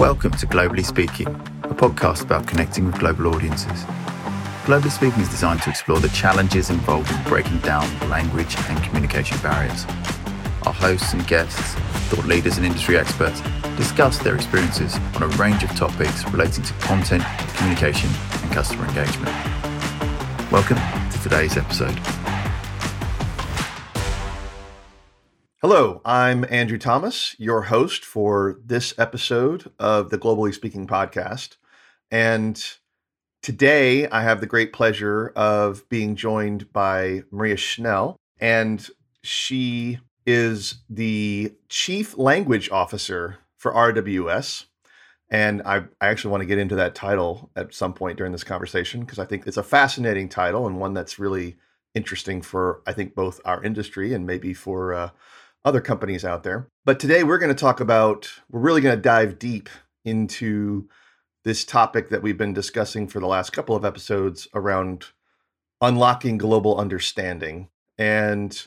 Welcome to Globally Speaking, a podcast about connecting with global audiences. Globally Speaking is designed to explore the challenges involved in breaking down language and communication barriers. Our hosts and guests, thought leaders and industry experts, discuss their experiences on a range of topics relating to content, communication, and customer engagement. Welcome to today's episode. Hello, I'm Andrew Thomas, your host for this episode of the Globally Speaking podcast. And today I have the great pleasure of being joined by Maria Schnell. And she is the Chief Language Officer for RWS. And I, I actually want to get into that title at some point during this conversation because I think it's a fascinating title and one that's really interesting for, I think, both our industry and maybe for uh, other companies out there. But today we're going to talk about, we're really going to dive deep into this topic that we've been discussing for the last couple of episodes around unlocking global understanding. And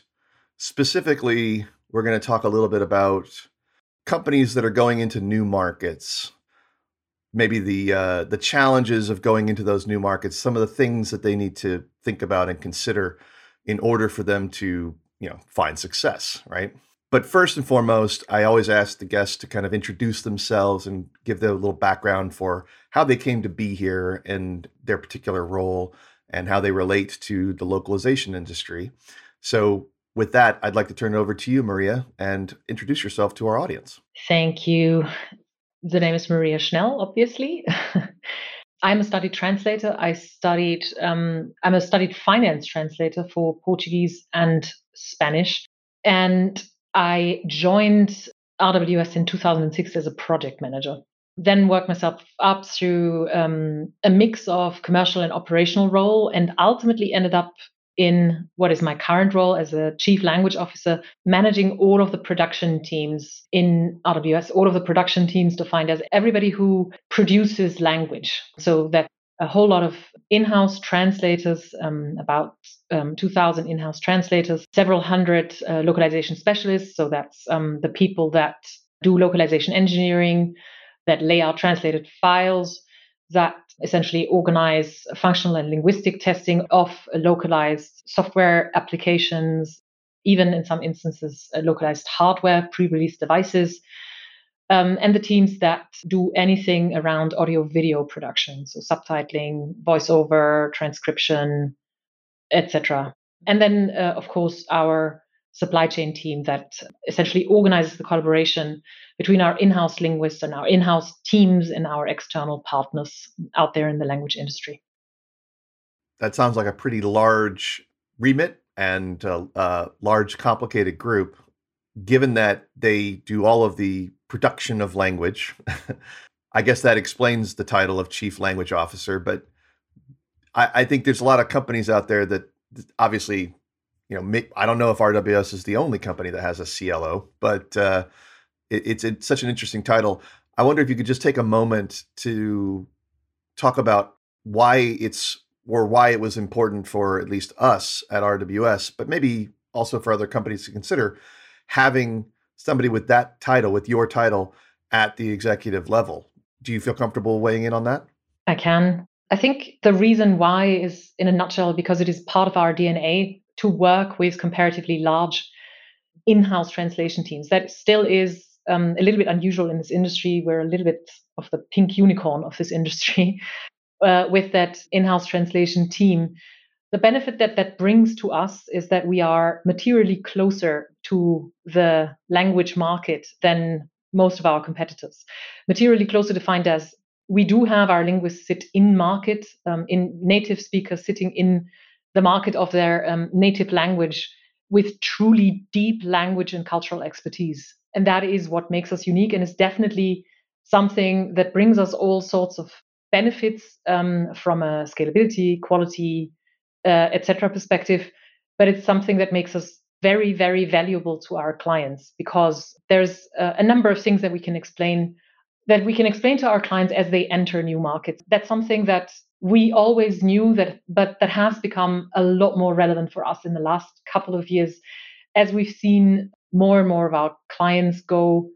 specifically, we're going to talk a little bit about companies that are going into new markets maybe the uh, the challenges of going into those new markets some of the things that they need to think about and consider in order for them to you know find success right? But first and foremost i always ask the guests to kind of introduce themselves and give them a little background for how they came to be here and their particular role and how they relate to the localization industry. So with that i'd like to turn it over to you maria and introduce yourself to our audience. Thank you. The name is maria schnell obviously I'm a studied translator. I studied, um, I'm a studied finance translator for Portuguese and Spanish. And I joined RWS in 2006 as a project manager. Then worked myself up through um, a mix of commercial and operational role, and ultimately ended up in what is my current role as a chief language officer, managing all of the production teams in RWS, all of the production teams defined as everybody who produces language. So that a whole lot of in-house translators, um, about um, 2,000 in-house translators, several hundred uh, localization specialists. So that's um, the people that do localization engineering, that lay out translated files, that essentially organize functional and linguistic testing of localized software applications, even in some instances, uh, localized hardware, pre release devices. Um, and the teams that do anything around audio video production, so subtitling, voiceover, transcription, etc. And then, uh, of course, our supply chain team that essentially organizes the collaboration between our in-house linguists and our in-house teams and our external partners out there in the language industry. That sounds like a pretty large remit and a, a large, complicated group. Given that they do all of the production of language, I guess that explains the title of chief language officer. But I, I think there's a lot of companies out there that obviously you know, I don't know if RWS is the only company that has a CLO, but uh, it, it's, it's such an interesting title. I wonder if you could just take a moment to talk about why it's or why it was important for at least us at RWS, but maybe also for other companies to consider having somebody with that title, with your title at the executive level. Do you feel comfortable weighing in on that? I can. I think the reason why is, in a nutshell, because it is part of our DNA to work with comparatively large in-house translation teams. That still is um, a little bit unusual in this industry. We're a little bit of the pink unicorn of this industry uh, with that in-house translation team. The benefit that that brings to us is that we are materially closer to the language market than most of our competitors. Materially closer defined as we do have our linguists sit in market, um, in native speakers sitting in the market of their um, native language with truly deep language and cultural expertise. And that is what makes us unique and is definitely something that brings us all sorts of benefits um, from a scalability, quality, uh, etc. perspective. But it's something that makes us very, very valuable to our clients because there's uh, a number of things that we can explain that we can explain to our clients as they enter new markets. That's something that we always knew that, but that has become a lot more relevant for us in the last couple of years as we've seen more and more of our clients go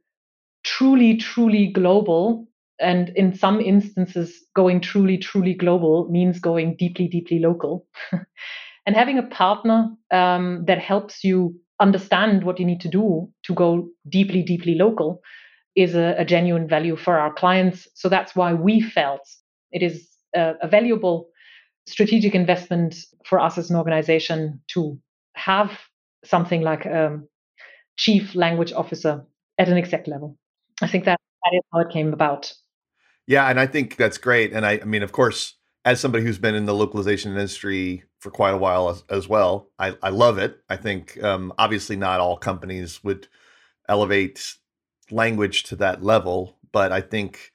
truly, truly global And in some instances, going truly, truly global means going deeply, deeply local. and having a partner um, that helps you understand what you need to do to go deeply, deeply local is a, a genuine value for our clients. So that's why we felt it is a, a valuable strategic investment for us as an organization to have something like a chief language officer at an exec level. I think that, that is how it came about. Yeah, and I think that's great. And I, I mean, of course, as somebody who's been in the localization industry for quite a while as, as well, I, I love it. I think um, obviously not all companies would elevate language to that level, but I think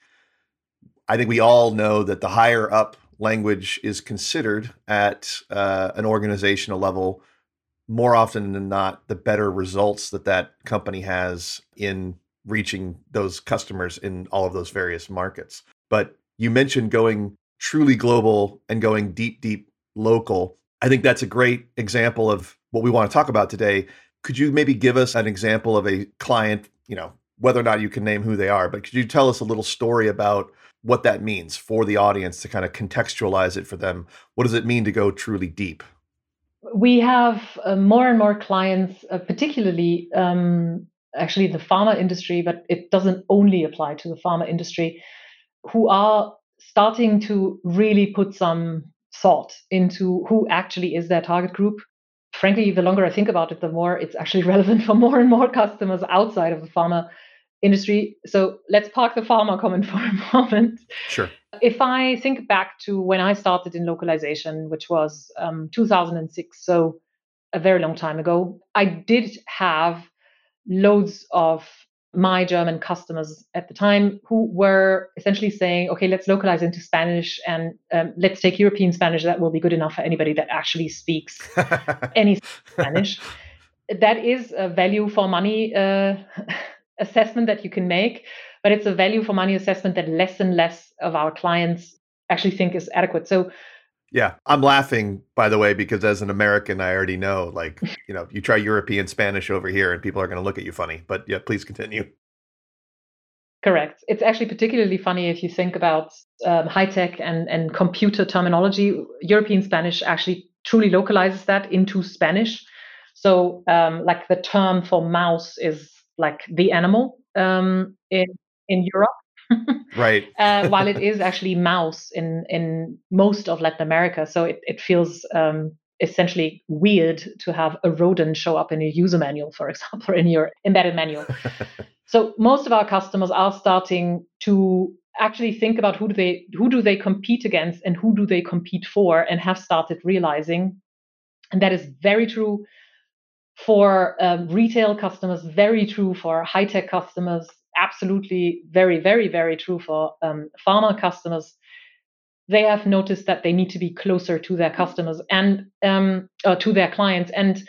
I think we all know that the higher up language is considered at uh, an organizational level, more often than not, the better results that that company has in reaching those customers in all of those various markets. But you mentioned going truly global and going deep, deep local. I think that's a great example of what we want to talk about today. Could you maybe give us an example of a client, you know, whether or not you can name who they are, but could you tell us a little story about what that means for the audience to kind of contextualize it for them? What does it mean to go truly deep? We have uh, more and more clients, uh, particularly um, actually the pharma industry, but it doesn't only apply to the pharma industry, who are starting to really put some thought into who actually is their target group. Frankly, the longer I think about it, the more it's actually relevant for more and more customers outside of the pharma industry. So let's park the pharma comment for a moment. Sure. If I think back to when I started in localization, which was um, 2006, so a very long time ago, I did have loads of my German customers at the time who were essentially saying, okay, let's localize into Spanish and um, let's take European Spanish. That will be good enough for anybody that actually speaks any Spanish. That is a value for money uh, assessment that you can make, but it's a value for money assessment that less and less of our clients actually think is adequate. So yeah, I'm laughing by the way because as an American, I already know like you know you try European Spanish over here and people are going to look at you funny. But yeah, please continue. Correct. It's actually particularly funny if you think about um, high tech and and computer terminology. European Spanish actually truly localizes that into Spanish. So um, like the term for mouse is like the animal um, in in Europe right. uh, while it is actually mouse in in most of Latin America, so it it feels um, essentially weird to have a rodent show up in your user manual, for example, in your embedded manual. so most of our customers are starting to actually think about who do they who do they compete against and who do they compete for, and have started realizing, and that is very true for um, retail customers, very true for high tech customers, absolutely very, very, very true for um, pharma customers. They have noticed that they need to be closer to their customers and um, uh, to their clients. And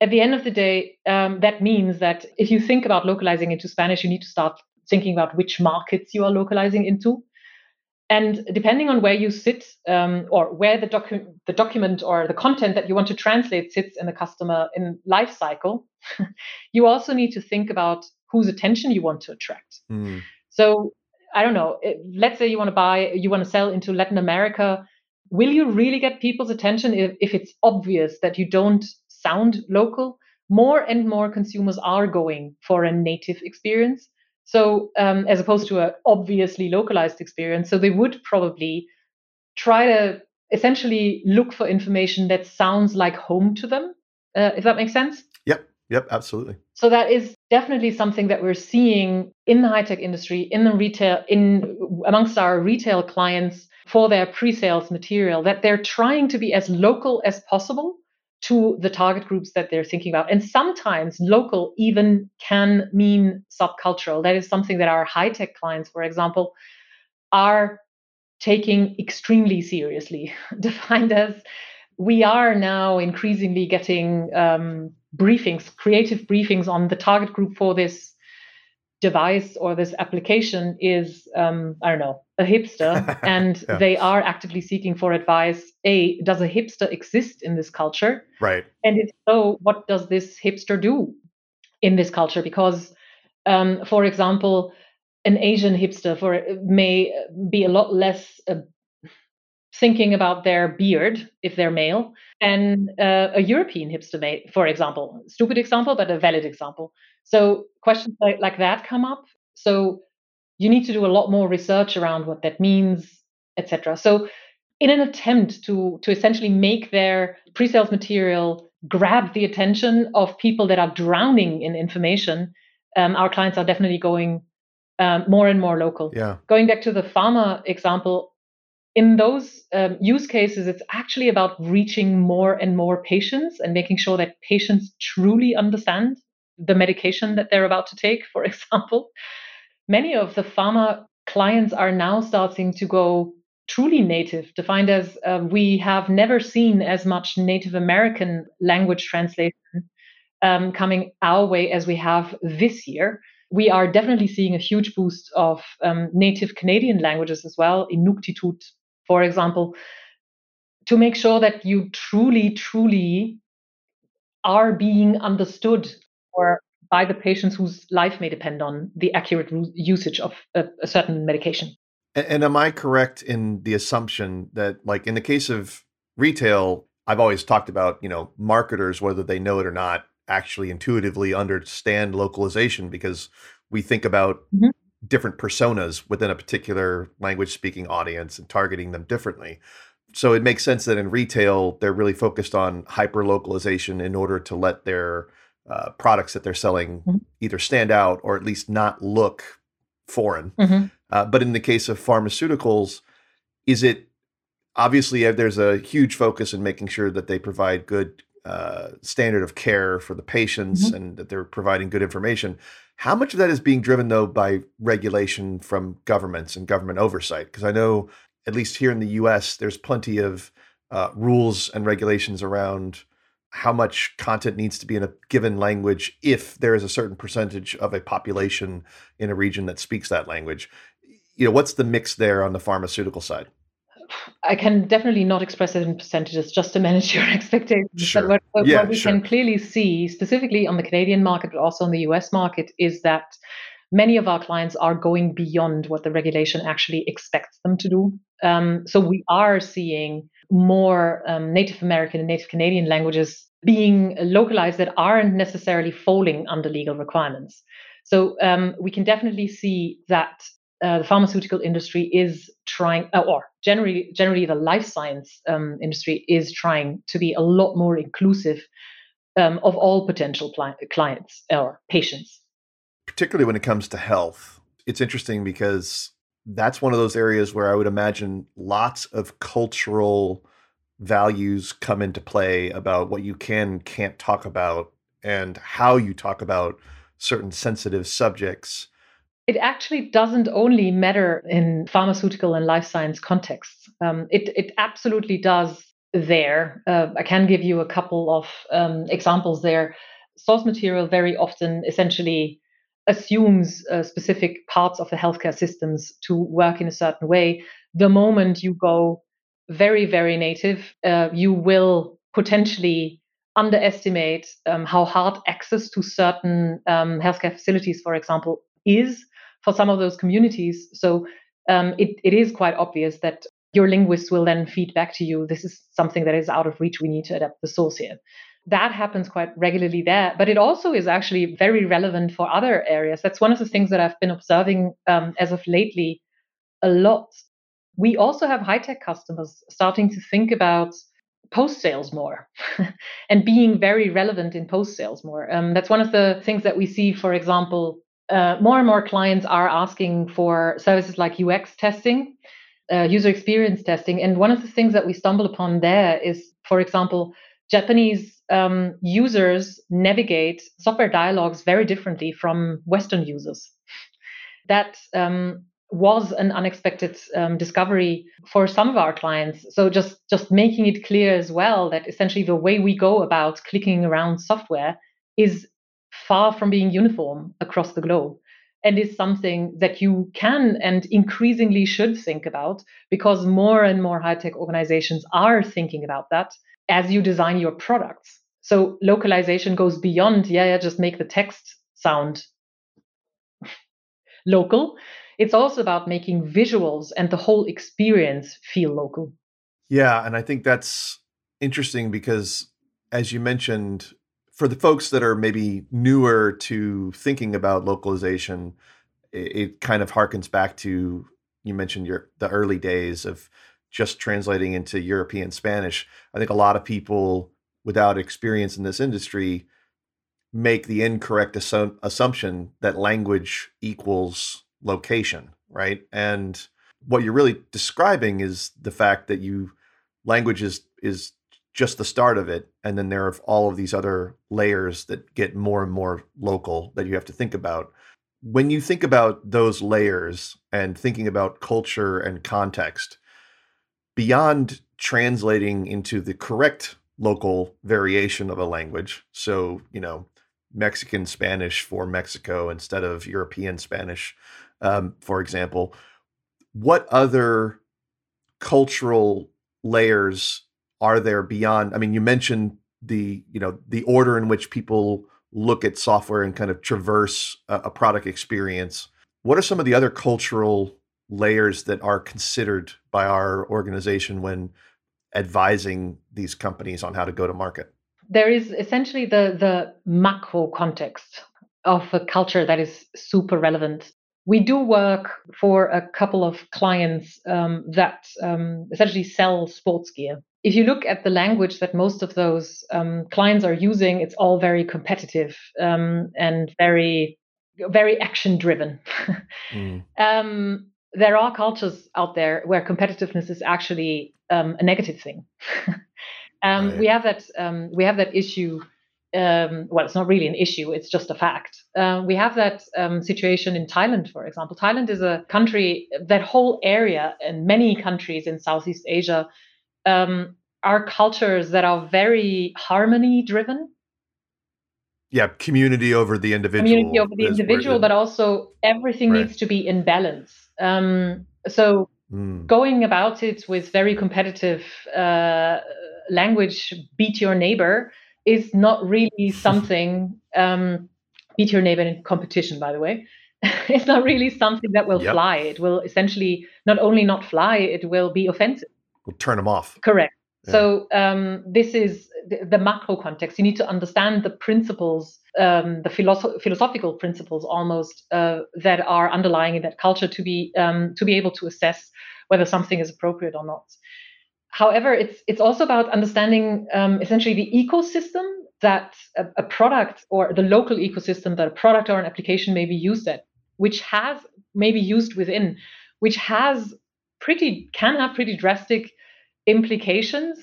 at the end of the day, um, that means that if you think about localizing into Spanish, you need to start thinking about which markets you are localizing into. And depending on where you sit um, or where the, docu- the document or the content that you want to translate sits in the customer in life cycle, you also need to think about whose attention you want to attract. Mm. So I don't know. It, let's say you want to buy, you want to sell into Latin America. Will you really get people's attention if, if it's obvious that you don't sound local? More and more consumers are going for a native experience. So um, as opposed to an obviously localized experience, so they would probably try to essentially look for information that sounds like home to them. Uh, if that makes sense. Yep. Yep. Absolutely. So that is definitely something that we're seeing in the high tech industry, in the retail, in amongst our retail clients for their pre-sales material, that they're trying to be as local as possible to the target groups that they're thinking about. And sometimes local even can mean subcultural. That is something that our high tech clients, for example, are taking extremely seriously, defined as we are now increasingly getting um, briefings, creative briefings on the target group for this device or this application is, um, I don't know, a hipster, and yeah. they are actively seeking for advice. A, does a hipster exist in this culture? Right. And if so, what does this hipster do in this culture? Because, um, for example, an Asian hipster for may be a lot less uh, thinking about their beard if they're male and uh, a European hipster may, for example. Stupid example, but a valid example. So questions like, like that come up. So you need to do a lot more research around what that means, etc. So in an attempt to to essentially make their pre-sales material grab the attention of people that are drowning in information, um, our clients are definitely going um, more and more local. Yeah. Going back to the pharma example, in those um, use cases, it's actually about reaching more and more patients and making sure that patients truly understand the medication that they're about to take, for example. Many of the pharma clients are now starting to go truly native, defined as uh, we have never seen as much Native American language translation um, coming our way as we have this year. We are definitely seeing a huge boost of um, native Canadian languages as well, Inuktitut, for example, to make sure that you truly, truly are being understood or by the patients whose life may depend on the accurate usage of a, a certain medication. And, and am I correct in the assumption that, like in the case of retail, I've always talked about, you know, marketers, whether they know it or not, actually intuitively understand localization because we think about mm-hmm. Different personas within a particular language speaking audience and targeting them differently. So it makes sense that in retail, they're really focused on hyper localization in order to let their uh, products that they're selling mm-hmm. either stand out or at least not look foreign. Mm-hmm. Uh, but in the case of pharmaceuticals, is it obviously uh, there's a huge focus in making sure that they provide good uh, standard of care for the patients mm-hmm. and that they're providing good information. How much of that is being driven though by regulation from governments and government oversight? Because I know, at least here in the U.S., there's plenty of uh, rules and regulations around how much content needs to be in a given language if there is a certain percentage of a population in a region that speaks that language you know, what's the mix there on the pharmaceutical side? I can definitely not express it in percentages just to manage your expectations. Sure. But what, what, yeah, what we sure. can clearly see, specifically on the Canadian market, but also on the US market, is that many of our clients are going beyond what the regulation actually expects them to do. Um, so we are seeing more um, Native American and Native Canadian languages being localized that aren't necessarily falling under legal requirements. So um, we can definitely see that uh, the pharmaceutical industry is trying, uh, or generally, generally the life science um, industry is trying to be a lot more inclusive um, of all potential pli- clients or patients. Particularly when it comes to health, it's interesting because that's one of those areas where I would imagine lots of cultural values come into play about what you can can't talk about and how you talk about certain sensitive subjects it actually doesn't only matter in pharmaceutical and life science contexts. Um, it, it absolutely does there. Uh, I can give you a couple of um, examples there. Source material very often essentially assumes uh, specific parts of the healthcare systems to work in a certain way. The moment you go very, very native, uh, you will potentially underestimate um, how hard access to certain um, healthcare facilities, for example, is for some of those communities. So um, it, it is quite obvious that your linguists will then feed back to you this is something that is out of reach. We need to adapt the source here. That happens quite regularly there, but it also is actually very relevant for other areas. That's one of the things that I've been observing um, as of lately a lot. We also have high tech customers starting to think about post sales more and being very relevant in post sales more. Um, that's one of the things that we see, for example, uh, more and more clients are asking for services like UX testing, uh, user experience testing. And one of the things that we stumble upon there is, for example, Japanese um, users navigate software dialogues very differently from Western users. That um, was an unexpected um, discovery for some of our clients. So just just making it clear as well that essentially the way we go about clicking around software is far from being uniform across the globe and is something that you can and increasingly should think about because more and more high tech organizations are thinking about that as you design your products. So localization goes beyond, yeah, yeah, just make the text sound local. It's also about making visuals and the whole experience feel local. Yeah, and I think that's interesting because as you mentioned, for the folks that are maybe newer to thinking about localization, it, it kind of harkens back to you mentioned your the early days of just translating into European Spanish. I think a lot of people without experience in this industry make the incorrect assu- assumption that language equals location, right? And what you're really describing is the fact that you language is is just the start of it and then there are all of these other layers that get more and more local that you have to think about. When you think about those layers and thinking about culture and context beyond translating into the correct local variation of a language so you know mexican spanish for mexico instead of european spanish um, for example what other cultural layers are there beyond i mean you mentioned the you know the order in which people look at software and kind of traverse a, a product experience. What are some of the other cultural layers that are considered by our organization when advising these companies on how to go to market? There is essentially the the macro context of a culture that is super relevant. We do work for a couple of clients um, that um, essentially sell sports gear. If you look at the language that most of those um, clients are using, it's all very competitive um, and very, very action driven. mm. Um, there are cultures out there where competitiveness is actually um, a negative thing. right. We have that. we have that issue um, well, it's not really an issue, it's just a fact. Uh, we have that um, situation in Thailand, for example. Thailand is a country, that whole area, and many countries in Southeast Asia um, are cultures that are very harmony driven. Yeah, community over the individual. Community over the individual, but also everything right. needs to be in balance. Um, so mm. going about it with very competitive uh, language, beat your neighbor, is not really something um, beat your neighbor in competition by the way it's not really something that will yep. fly it will essentially not only not fly it will be offensive We'll turn them off correct so um, this is the, the, macro context. You need to understand the principles um, the philosoph- philosophical principles almost uh, that are underlying in that culture to be um, to be able to assess whether something is appropriate or not. However, it's it's also about understanding um, essentially the ecosystem that a, a, product or the local ecosystem that a product or an application may be used at, which has maybe used within, which has pretty can have pretty drastic implications.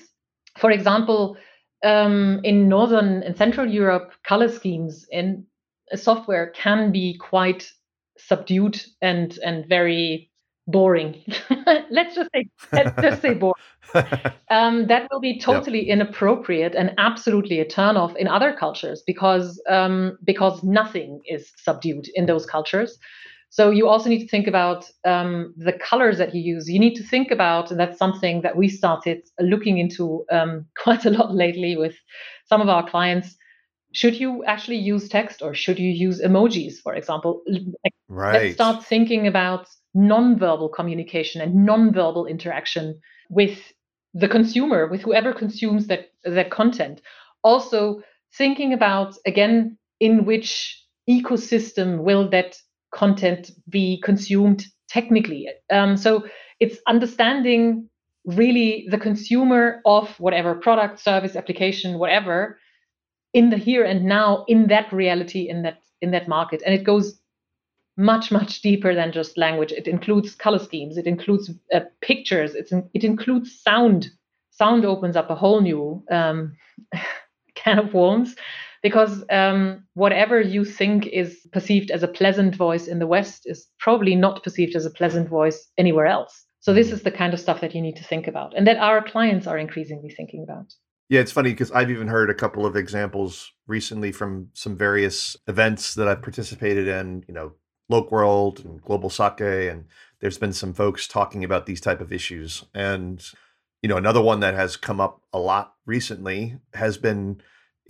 For example, um, in northern and central Europe, color schemes in software can be quite subdued and and very boring. let's just say let's just say boring. Um, that will be totally yep. inappropriate and absolutely a turnoff in other cultures because um, because nothing is subdued in those cultures. So you also need to think about um, the colors that you use. You need to think about, and that's something that we started looking into um, quite a lot lately with some of our clients. Should you actually use text or should you use emojis, for example? Right. Let's start thinking about nonverbal communication and nonverbal interaction with the consumer, with whoever consumes that that content. Also thinking about again in which ecosystem will that content be consumed technically. Um, so it's understanding really the consumer of whatever product, service, application, whatever, in the here and now, in that reality, in that in that market, and it goes much much deeper than just language. It includes color schemes. It includes uh, pictures. It's in, it includes sound. Sound opens up a whole new um, can of worms because um, whatever you think is perceived as a pleasant voice in the west is probably not perceived as a pleasant voice anywhere else. So this is the kind of stuff that you need to think about and that our clients are increasingly thinking about. Yeah, it's funny because I've even heard a couple of examples recently from some various events that I've participated in, you know, World and Global Sake, and there's been some folks talking about these type of issues. And you know, another one that has come up a lot recently has been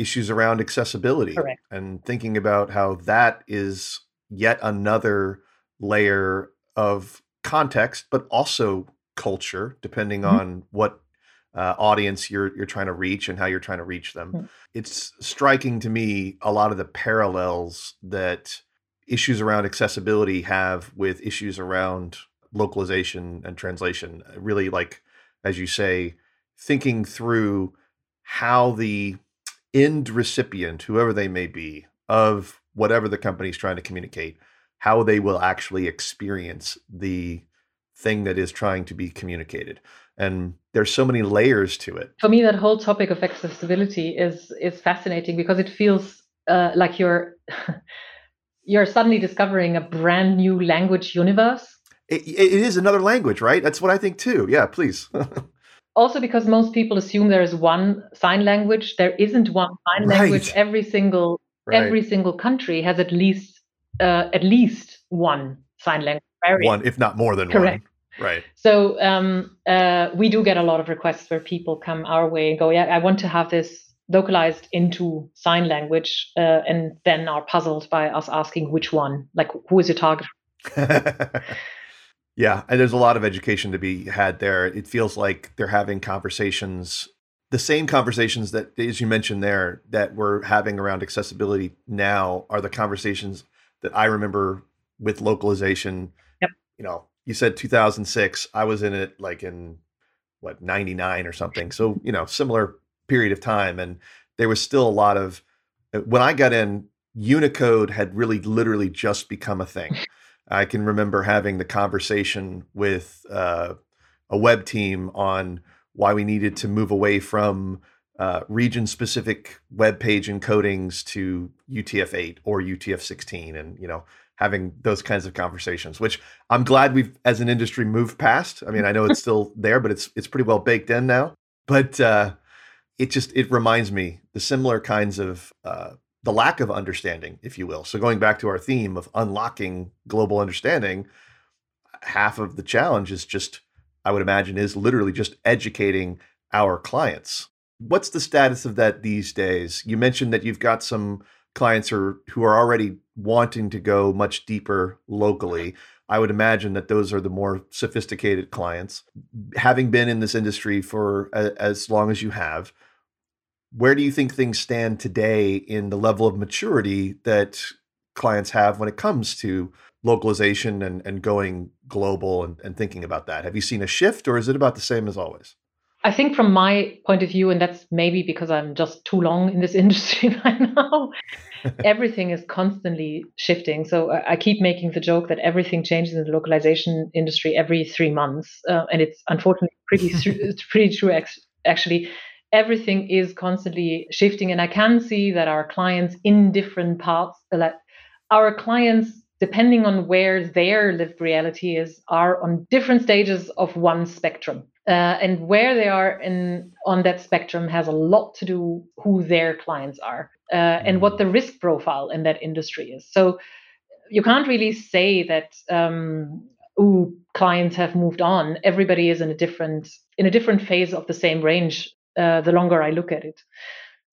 issues around accessibility Correct. and thinking about how that is yet another layer of context, but also culture, depending Mhm. on what uh, audience you're you're trying to reach and how you're trying to reach them. Mm. It's striking to me a lot of the parallels that issues around accessibility have with issues around localization and translation. Really, like as you say, thinking through how the end recipient, whoever they may be, of whatever the company's trying to communicate, how they will actually experience the thing that is trying to be communicated. And there's so many layers to it. For me, that whole topic of accessibility is is fascinating because it feels uh, like you're you're suddenly discovering a brand new language universe. it. It is another language, right? That's what I think too. Yeah, please. Also, because most people assume there is one sign language, there isn't one sign language. Every single right. every single country has at least uh, at least one sign language barrier. one, if not more than Correct. one. Right. So um, uh, we do get a lot of requests where people come our way and go, "Yeah, I want to have this localized into sign language," uh, and then are puzzled by us asking which one, like who is your target? yeah, and there's a lot of education to be had there. It feels like they're having conversations, the same conversations that, as you mentioned there, that we're having around accessibility now are the conversations that I remember with localization. Yep. You know, you said 2006. I was in it like in what 99 or something. So you know, similar period of time, and there was still a lot of when I got in. Unicode had really literally just become a thing. I can remember having the conversation with uh, a web team on why we needed to move away from uh, region specific web page encodings to UTF-8 or UTF-16 and you know having those kinds of conversations which I'm glad we've as an industry moved past. I mean I know it's still there but it's it's pretty well baked in now. But uh, it just it reminds me the similar kinds of uh, the lack of understanding, if you will. So going back to our theme of unlocking global understanding, half of the challenge is just, I would imagine, is literally just educating our clients. What's the status of that these days? You mentioned that you've got some clients are, who are already wanting to go much deeper locally. I would imagine that those are the more sophisticated clients. Having been in this industry for a, as long as you have, where do you think things stand today in the level of maturity that clients have when it comes to localization and, and going global and, and thinking about that? Have you seen a shift or is it about the same as always? I think from my point of view, and that's maybe because I'm just too long in this industry by now, everything is constantly shifting. So I I keep making the joke that everything changes in the localization industry every three months, uh, and it's unfortunately pretty it's pretty true. Ex- actually, everything is constantly shifting, and I can see that our clients in different parts, our clients, depending on where their lived reality is, are on different stages of one spectrum. Uh, and where they are in on that spectrum has a lot to do who their clients are uh, and what the risk profile in that industry is. So you can't really say that um, ooh, clients have moved on. Everybody is in a different in a different phase of the same range. Uh, the longer I look at it,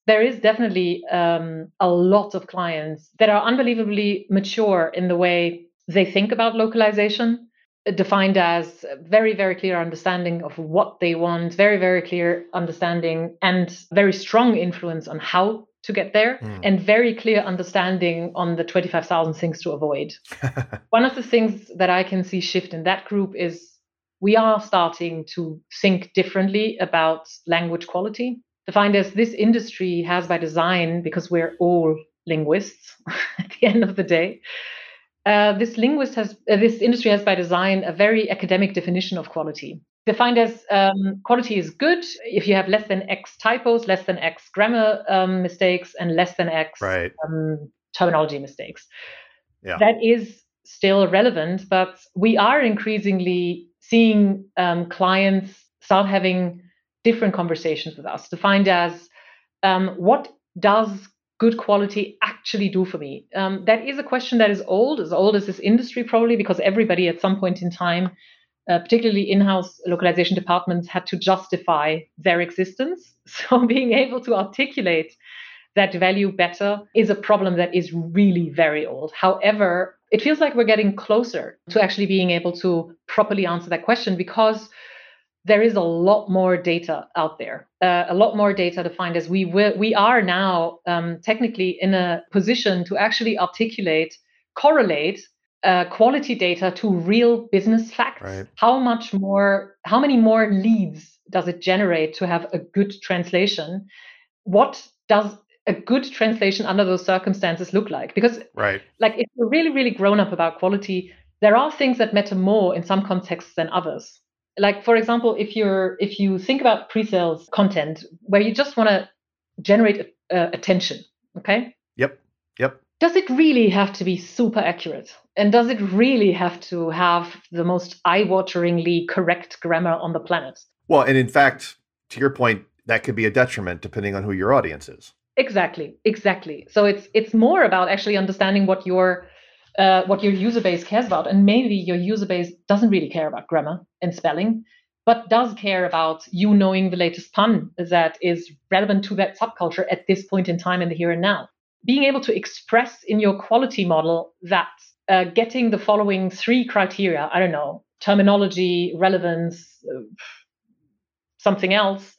there is definitely um, a lot of clients that are unbelievably mature in the way they think about localization defined as very very clear understanding of what they want very very clear understanding and very strong influence on how to get there Mm. and very clear understanding on the 25000 things to avoid one of the things that i can see shift in that group is we are starting to think differently about language quality defined as this industry has by design because we're all linguists at the end of the day uh, this linguist has uh, this industry has by design a very academic definition of quality defined as um, quality is good if you have less than x typos less than x grammar um, mistakes and less than x right. um, terminology mistakes Yeah. that is still relevant but we are increasingly seeing um, clients start having different conversations with us defined as um, what does good quality actually do for me? Um, that is a question that is old, as old as this industry probably, because everybody at some point in time, uh, particularly in-house localization departments, had to justify their existence. So being able to articulate that value better is a problem that is really very old. However, it feels like we're getting closer to actually being able to properly answer that question because there is a lot more data out there, uh, a lot more data to find as we we are now um, technically in a position to actually articulate, correlate uh, quality data to real business facts. Right. How much more, how many more leads does it generate to have a good translation? What does a good translation under those circumstances look like? Because, right. like, if you're really, really grown up about quality, there are things that matter more in some contexts than others. Like, for example, if you're if you think about pre-sales content where you just want to generate uh, attention, okay? Yep. Yep. Does it really have to be super accurate? And does it really have to have the most eye-wateringly correct grammar on the planet? Well, and in fact, to your point, that could be a detriment depending on who your audience is. Exactly, exactly. So it's it's more about actually understanding what your uh, what your user base cares about, and maybe your user base doesn't really care about grammar and spelling, but does care about you knowing the latest pun that is relevant to that subculture at this point in time in the here and now. Being able to express in your quality model that uh, getting the following three criteria I don't know, terminology, relevance, uh, something else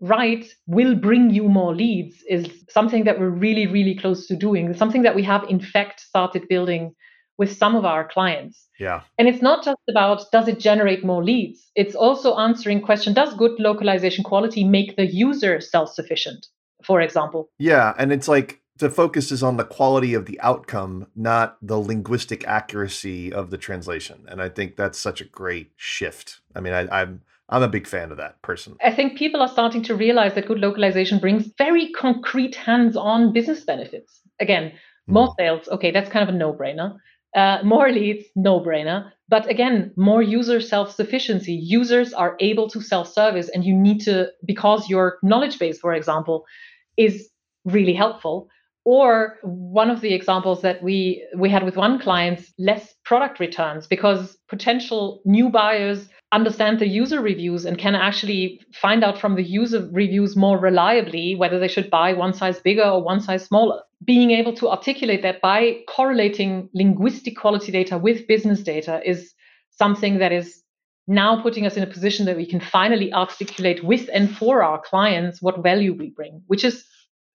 right will bring you more leads is something that we're really, really close to doing. Something that we have, in fact, started building with some of our clients. Yeah. And it's not just about does it generate more leads? It's also answering question does good localization quality make the user self-sufficient, for example? Yeah, and it's like the focus is on the quality of the outcome, not the linguistic accuracy of the translation. And I think that's such a great shift. I mean, I, I'm I'm a big fan of that person. I think people are starting to realize that good localization brings very concrete hands-on business benefits. Again, mm. more sales, okay, that's kind of a no-brainer. Uh, more leads, no-brainer. But again, more user self-sufficiency. Users are able to self-service, and you need to because your knowledge base, for example, is really helpful or one of the examples that we we had with one client less product returns because potential new buyers understand the user reviews and can actually find out from the user reviews more reliably whether they should buy one size bigger or one size smaller being able to articulate that by correlating linguistic quality data with business data is something that is now putting us in a position that we can finally articulate with and for our clients what value we bring which is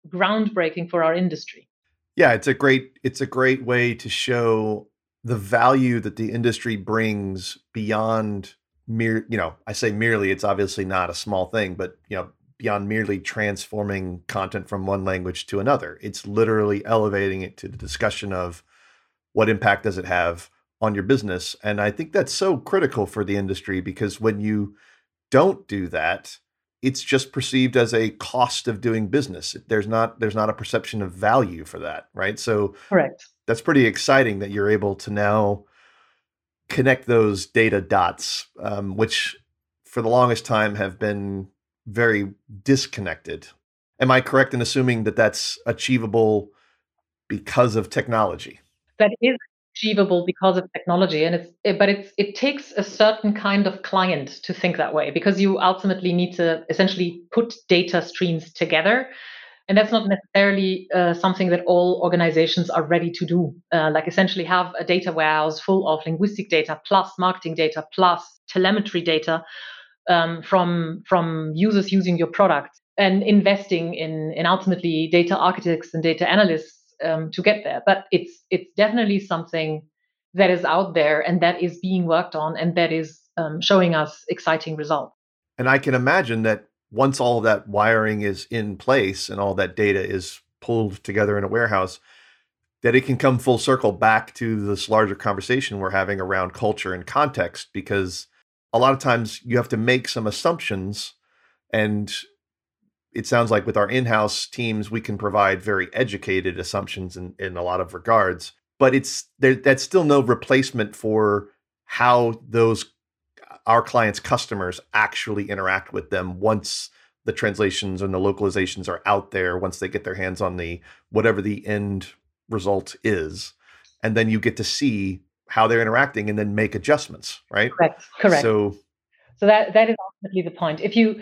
groundbreaking for our industry. Yeah, it's a great it's a great way to show the value that the industry brings beyond mere, you know, I say merely it's obviously not a small thing, but you know, beyond merely transforming content from one language to another. It's literally elevating it to the discussion of what impact does it have on your business? And I think that's so critical for the industry because when you don't do that, it's just perceived as a cost of doing business. There's not there's not a perception of value for that, right? So correct. That's pretty exciting that you're able to now connect those data dots, um, which for the longest time have been very disconnected. Am I correct in assuming that that's achievable because of technology? That is achievable because of technology and it's it, but it's it takes a certain kind of client to think that way because you ultimately need to essentially put data streams together and that's not necessarily uh, something that all organizations are ready to do uh, like essentially have a data warehouse full of linguistic data plus marketing data plus telemetry data um, from from users using your product and investing in in ultimately data architects and data analysts um, to get there. But it's it's definitely something that is out there and that is being worked on and that is um, showing us exciting results. And I can imagine that once all that wiring is in place and all that data is pulled together in a warehouse, that it can come full circle back to this larger conversation we're having around culture and context because a lot of times you have to make some assumptions and it sounds like with our in-house teams we can provide very educated assumptions in, in a lot of regards but it's there that's still no replacement for how those our clients customers actually interact with them once the translations and the localizations are out there once they get their hands on the whatever the end result is and then you get to see how they're interacting and then make adjustments right? Correct correct. So so that that is ultimately the point. If you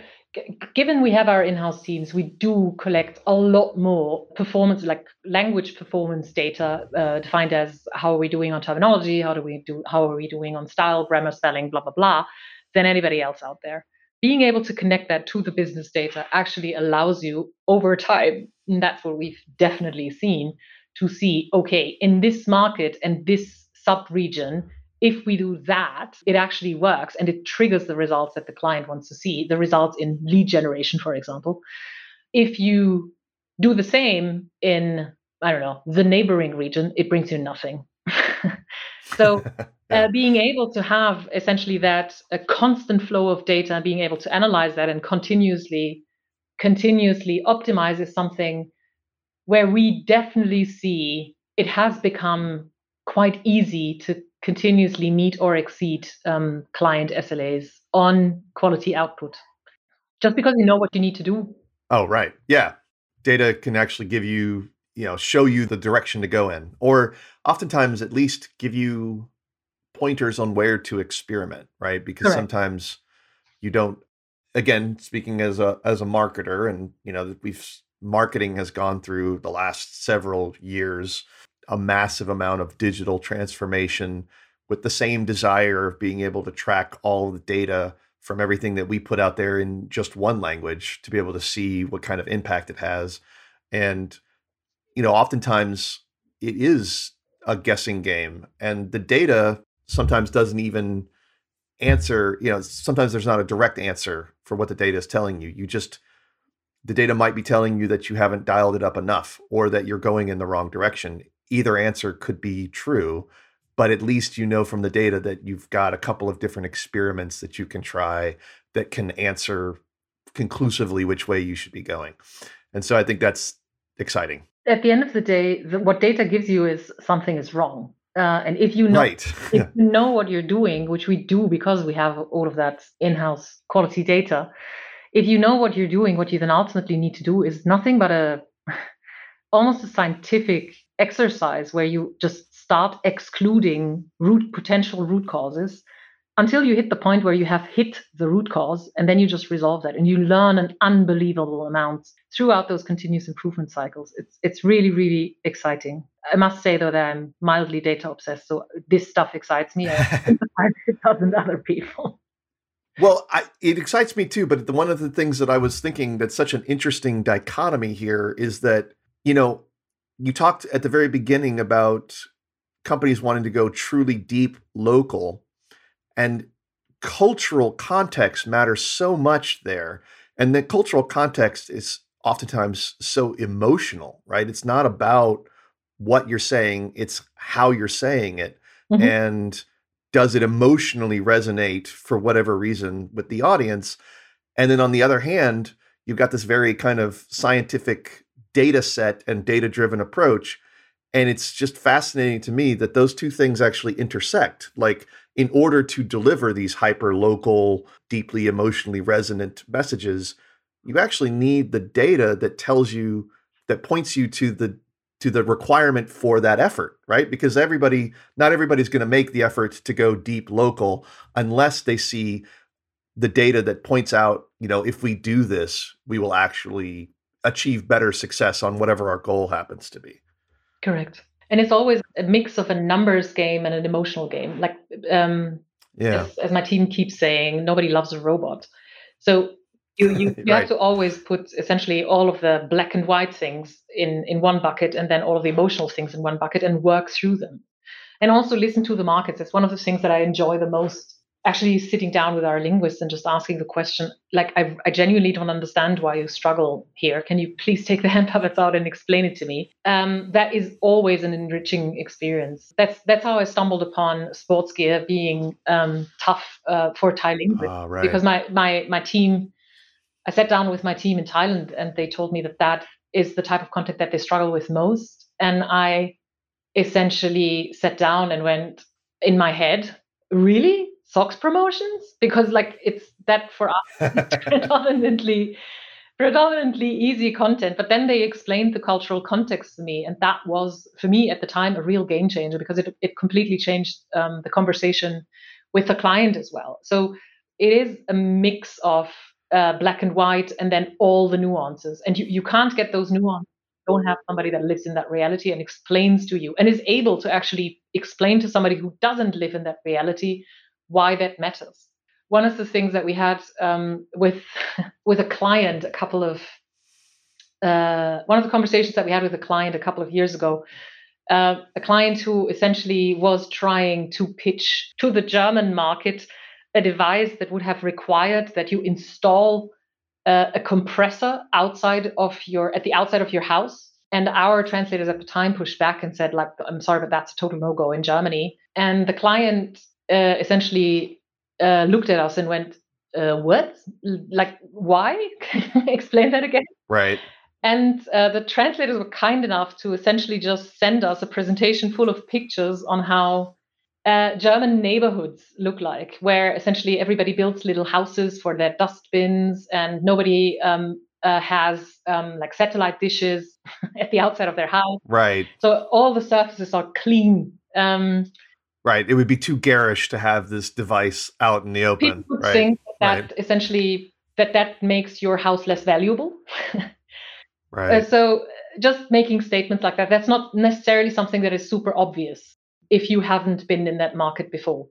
given we have our in-house teams, we do collect a lot more performance, like language performance data, uh, defined as how are we doing on terminology, how do we do, how are we doing on style, grammar, spelling, blah blah blah, than anybody else out there. Being able to connect that to the business data actually allows you over time, and that's what we've definitely seen, to see okay in this market and this sub region if we do that, it actually works and it triggers the results that the client wants to see, the results in lead generation, for example. If you do the same in, I don't know, the neighboring region, it brings you nothing. so uh, being able to have essentially that a constant flow of data being able to analyze that and continuously continuously optimize is something where we definitely see it has become quite easy to continuously meet or exceed um, client SLAs on quality output. Just because you know what you need to do. Oh, right. Yeah. Data can actually give you, you know, show you the direction to go in, or oftentimes at least give you pointers on where to experiment, right? Because Correct. sometimes you don't again, speaking as a as a marketer and you know, we've marketing has gone through the last several years a massive amount of digital transformation with the same desire of being able to track all the data from everything that we put out there in just one language to be able to see what kind of impact it has. And you know oftentimes it is a guessing game and the data sometimes doesn't even answer you know sometimes there's not a direct answer for what the data is telling you. You just the data might be telling you that you haven't dialed it up enough or that you're going in the wrong direction either answer could be true, but at least you know from the data that you've got a couple of different experiments that you can try that can answer conclusively which way you should be going. And so I think that's exciting. At the end of the day, the, what data gives you is something is wrong. Uh, and if you know right. if you know what you're doing, which we do because we have all of that in-house quality data, if you know what you're doing, what you then ultimately need to do is nothing but a almost a scientific exercise where you just start excluding root potential root causes until you hit the point where you have hit the root cause and then you just resolve that and you learn an unbelievable amount throughout those continuous improvement cycles. It's it's really really exciting. I must say though that i'm mildly data obsessed so this stuff excites me. It doesn't other people. Well, I, it excites me too. But the, one of the things that I was thinking that's such an interesting dichotomy here is that you know you talked at the very beginning about companies wanting to go truly deep local and cultural context matters so much there and the cultural context is oftentimes so emotional right it's not about what you're saying it's how you're saying it mm-hmm. and does it emotionally resonate for whatever reason with the audience and then on the other hand you've got this very kind of scientific data set and data driven approach. And it's just fascinating to me that those two things actually intersect. Like, in order to deliver these hyper local, deeply emotionally resonant messages, you actually need the data that tells you, that points you to the to the requirement for that effort, right? Because everybody, not everybody's going to make the effort to go deep local unless they see the data that points out, you know, if we do this, we will actually achieve better success on whatever our goal happens to be. Correct. And it's always a mix of a numbers game and an emotional game. Like, um, yeah. as, as my team keeps saying, nobody loves a robot. So you you, you right. have to always put essentially all of the black and white things in in one bucket and then all of the emotional things in one bucket and work through them and also listen to the markets it's one of the things that i enjoy the most actually sitting down with our linguists and just asking the question like I, I, genuinely don't understand why you struggle here. Can you please take the hand puppets out and explain it to me? Um, that is always an enriching experience. That's that's how i stumbled upon sports gear being um, tough uh, for thai linguists. Oh, right. because my my my team i sat down with my team in thailand and they told me that that is the type of content that they struggle with most. And i essentially sat down and went in my head really socks promotions because like it's that for us predominantly predominantly easy content but then they explained the cultural context to me and that was for me at the time a real game changer because it, it completely changed um, the conversation with the client as well so it is a mix of uh, black and white and then all the nuances. And you, you can't get those nuances. Don't have somebody that lives in that reality and explains to you and is able to actually explain to somebody who doesn't live in that reality why that matters. One of the things that we had um, with with a client a couple of uh, one of the conversations that we had with a client a couple of years ago, uh, a client who essentially was trying to pitch to the German market a device that would have required that you install uh, a compressor outside of your at the outside of your house. And our translators at the time pushed back and said, like, I'm sorry, but that's a total no-go in Germany. And the client uh, essentially uh, looked at us and went, uh, "What? Like, why? Explain that again." Right. And uh, the translators were kind enough to essentially just send us a presentation full of pictures on how uh, German neighborhoods look like, where essentially everybody builds little houses for their dustbins and nobody um, uh, has um, like satellite dishes at the outside of their house. Right. So all the surfaces are clean. Um, right. It would be too garish to have this device out in the open. People would right. think that right. essentially that that makes your house less valuable. Right. Uh, so just making statements like that, that's not necessarily something that is super obvious if you haven't been in that market before.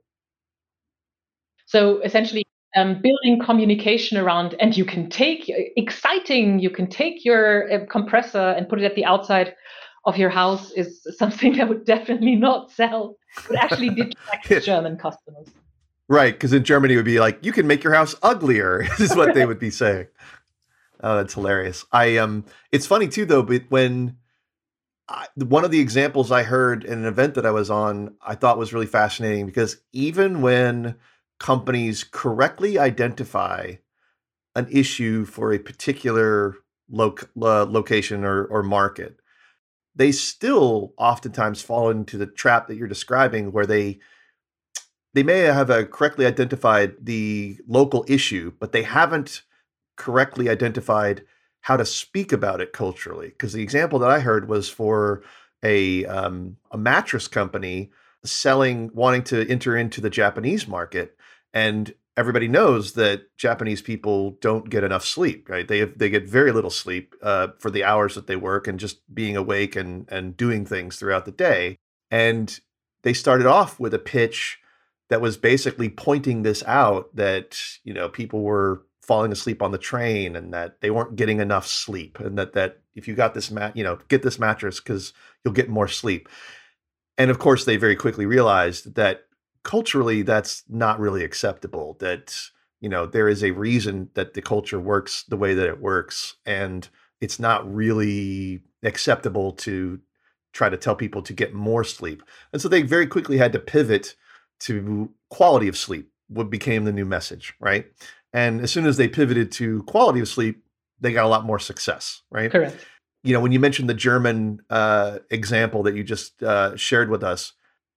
So essentially, um, building communication around, and you can take exciting, you can take your uh, compressor and put it at the outside of your house is something that would definitely not sell, but actually detract German customers. Right, because in Germany it would be like, you can make your house uglier, is what they would be saying. Oh, that's hilarious. I um, it's funny too though, but when I, one of the examples I heard in an event that I was on, I thought was really fascinating because even when companies correctly identify an issue for a particular loc- uh, location or, or market, they still oftentimes fall into the trap that you're describing, where they they may have uh, correctly identified the local issue, but they haven't correctly identified how to speak about it culturally. Because the example that I heard was for a um, a mattress company selling, wanting to enter into the Japanese market, and everybody knows that Japanese people don't get enough sleep. Right? They they get very little sleep uh, for the hours that they work and just being awake and and doing things throughout the day. And they started off with a pitch that was basically pointing this out that you know people were falling asleep on the train and that they weren't getting enough sleep and that that if you got this mat you know get this mattress because you'll get more sleep and of course they very quickly realized that culturally that's not really acceptable that you know there is a reason that the culture works the way that it works and it's not really acceptable to try to tell people to get more sleep and so they very quickly had to pivot to quality of sleep what became the new message right and as soon as they pivoted to quality of sleep, they got a lot more success, right? Correct. You know, when you mentioned the German uh, example that you just uh, shared with us,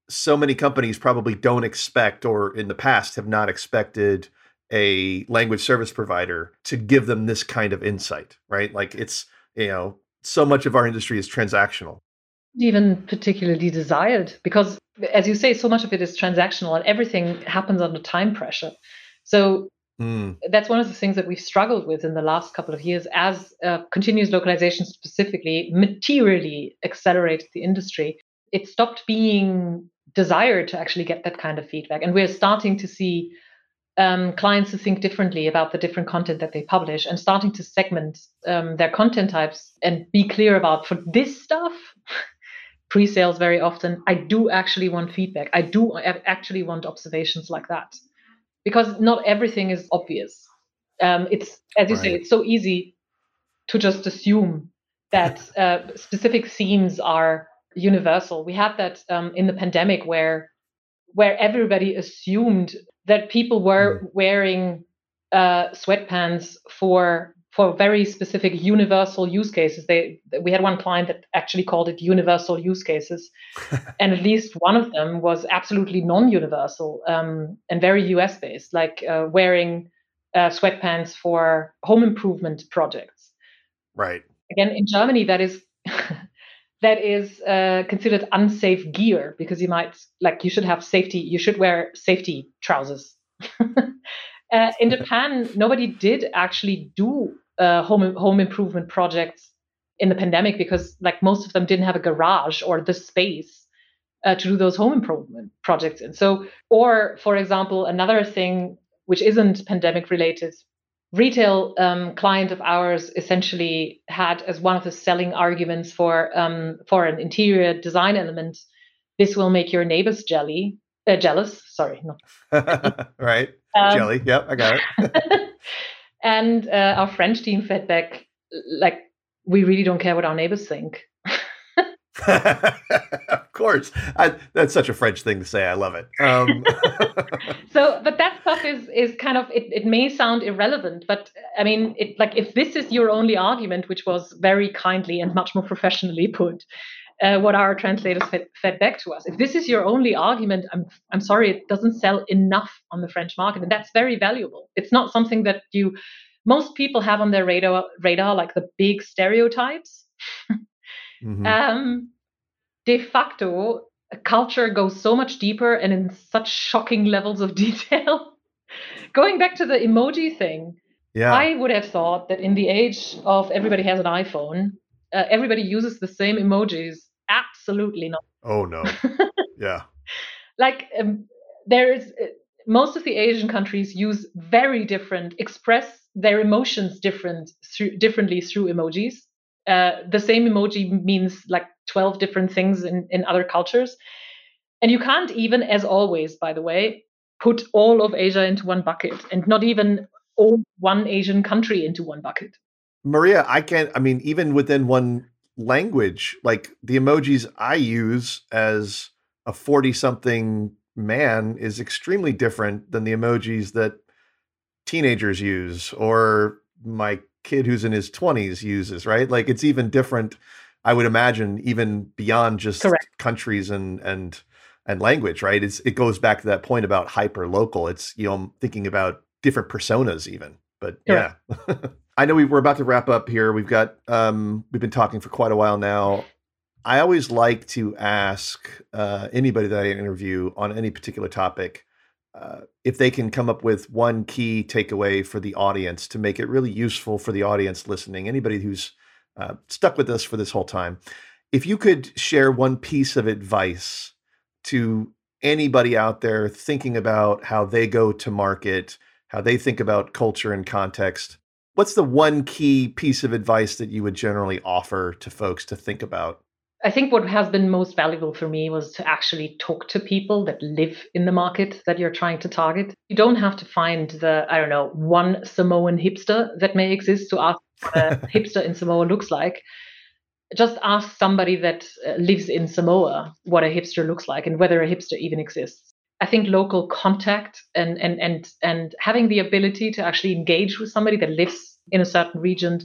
so many companies probably don't expect, or in the past have not expected, a language service provider to give them this kind of insight, right? Like it's, you know, so much of our industry is transactional. Even particularly desired, because as you say, so much of it is transactional and everything happens under time pressure. So Mm. That's one of the things that we've struggled with in the last couple of years as uh, continuous localization specifically materially accelerated the industry. It stopped being desired to actually get that kind of feedback. And we're starting to see um, clients who think differently about the different content that they publish and starting to segment um, their content types and be clear about for this stuff. pre-sales very often i do actually want feedback i do actually want observations like that because not everything is obvious. Um, it's as you right. say, it's so easy to just assume that uh, specific themes are universal. We had that um, in the pandemic where where everybody assumed that people were mm. wearing uh, sweatpants for for very specific universal use cases. They we had one client that actually called it universal use cases, and at least one of them was absolutely non-universal um, and very US based, like uh, wearing uh, sweatpants for home improvement projects. Right. Again, in Germany, that is. that is uh, considered unsafe gear because you might like you should have safety you should wear safety trousers uh, in Japan, nobody did actually do uh, home home improvement projects in the pandemic because like most of them didn't have a garage or the space uh, to do those home improvement projects in. So, or for example, another thing which isn't pandemic related, retail um, client of ours essentially had as one of the selling arguments for um, for an interior design element, this will make your neighbors jelly uh, jealous. Sorry, not right. Um, jelly. Yep, I got it. and uh, our French team fed back like we really don't care what our neighbors think. of course, I, that's such a French thing to say. I love it. Um. so, but that stuff is is kind of it. It may sound irrelevant, but I mean, it like if this is your only argument, which was very kindly and much more professionally put, uh, what our translators fed, fed, back to us. If this is your only argument, I'm I'm sorry, it doesn't sell enough on the French market, and that's very valuable. It's not something that you most people have on their radar radar like the big stereotypes. mm-hmm. um, de facto, culture goes so much deeper and in such shocking levels of detail. Going back to the emoji thing, yeah. I would have thought that in the age of everybody has an iPhone, uh, everybody uses the same emojis. Absolutely not. Oh no. yeah. Like um, there is uh, most of the Asian countries use very different express their emotions different through, differently through emojis. Uh, the same emoji means like 12 different things in, in other cultures. And you can't even, as always, by the way, put all of Asia into one bucket and not even all one Asian country into one bucket. Maria, I can't, I mean, even within one language, like the emojis I use as a 40 something man is extremely different than the emojis that teenagers use or my kid who's in his 20s uses, right? Like it's even different, I would imagine, even beyond just Correct. countries and and and language, right? It's it goes back to that point about hyper local. It's you know, thinking about different personas even. But Correct. yeah. I know we we're about to wrap up here. We've got um we've been talking for quite a while now. I always like to ask uh, anybody that I interview on any particular topic uh, if they can come up with one key takeaway for the audience to make it really useful for the audience listening, anybody who's uh, stuck with us for this whole time, if you could share one piece of advice to anybody out there thinking about how they go to market, how they think about culture and context, what's the one key piece of advice that you would generally offer to folks to think about? I think what has been most valuable for me was to actually talk to people that live in the market that you're trying to target. You don't have to find the, I don't know, one Samoan hipster that may exist to ask what a hipster in Samoa looks like. Just ask somebody that uh, lives in Samoa what a hipster looks like and whether a hipster even exists. I think local contact and and and and having the ability to actually engage with somebody that lives in a certain region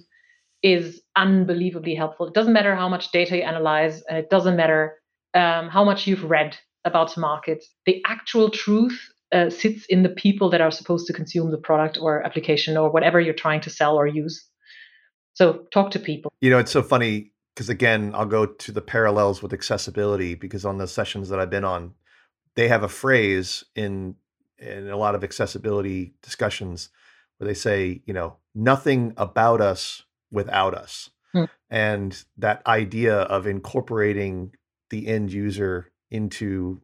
is unbelievably helpful. It doesn't matter how much data you analyze, and it doesn't matter um, how much you've read about the market. The actual truth uh, sits in the people that are supposed to consume the product or application or whatever you're trying to sell or use. So talk to people. You know, it's so funny because again, I'll go to the parallels with accessibility because on the sessions that I've been on, they have a phrase in in a lot of accessibility discussions where they say, you know, nothing about us without us. Hmm. And that idea of incorporating the end user into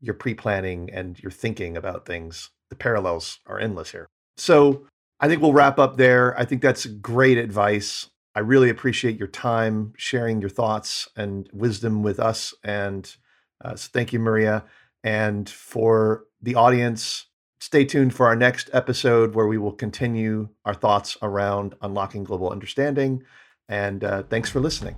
your pre-planning and your thinking about things, the parallels are endless here. So I think we'll wrap up there. I think that's great advice. I really appreciate your time sharing your thoughts and wisdom with us. And uh, so thank you, Maria. And for the audience, Stay tuned for our next episode where we will continue our thoughts around unlocking global understanding. And uh, thanks for listening.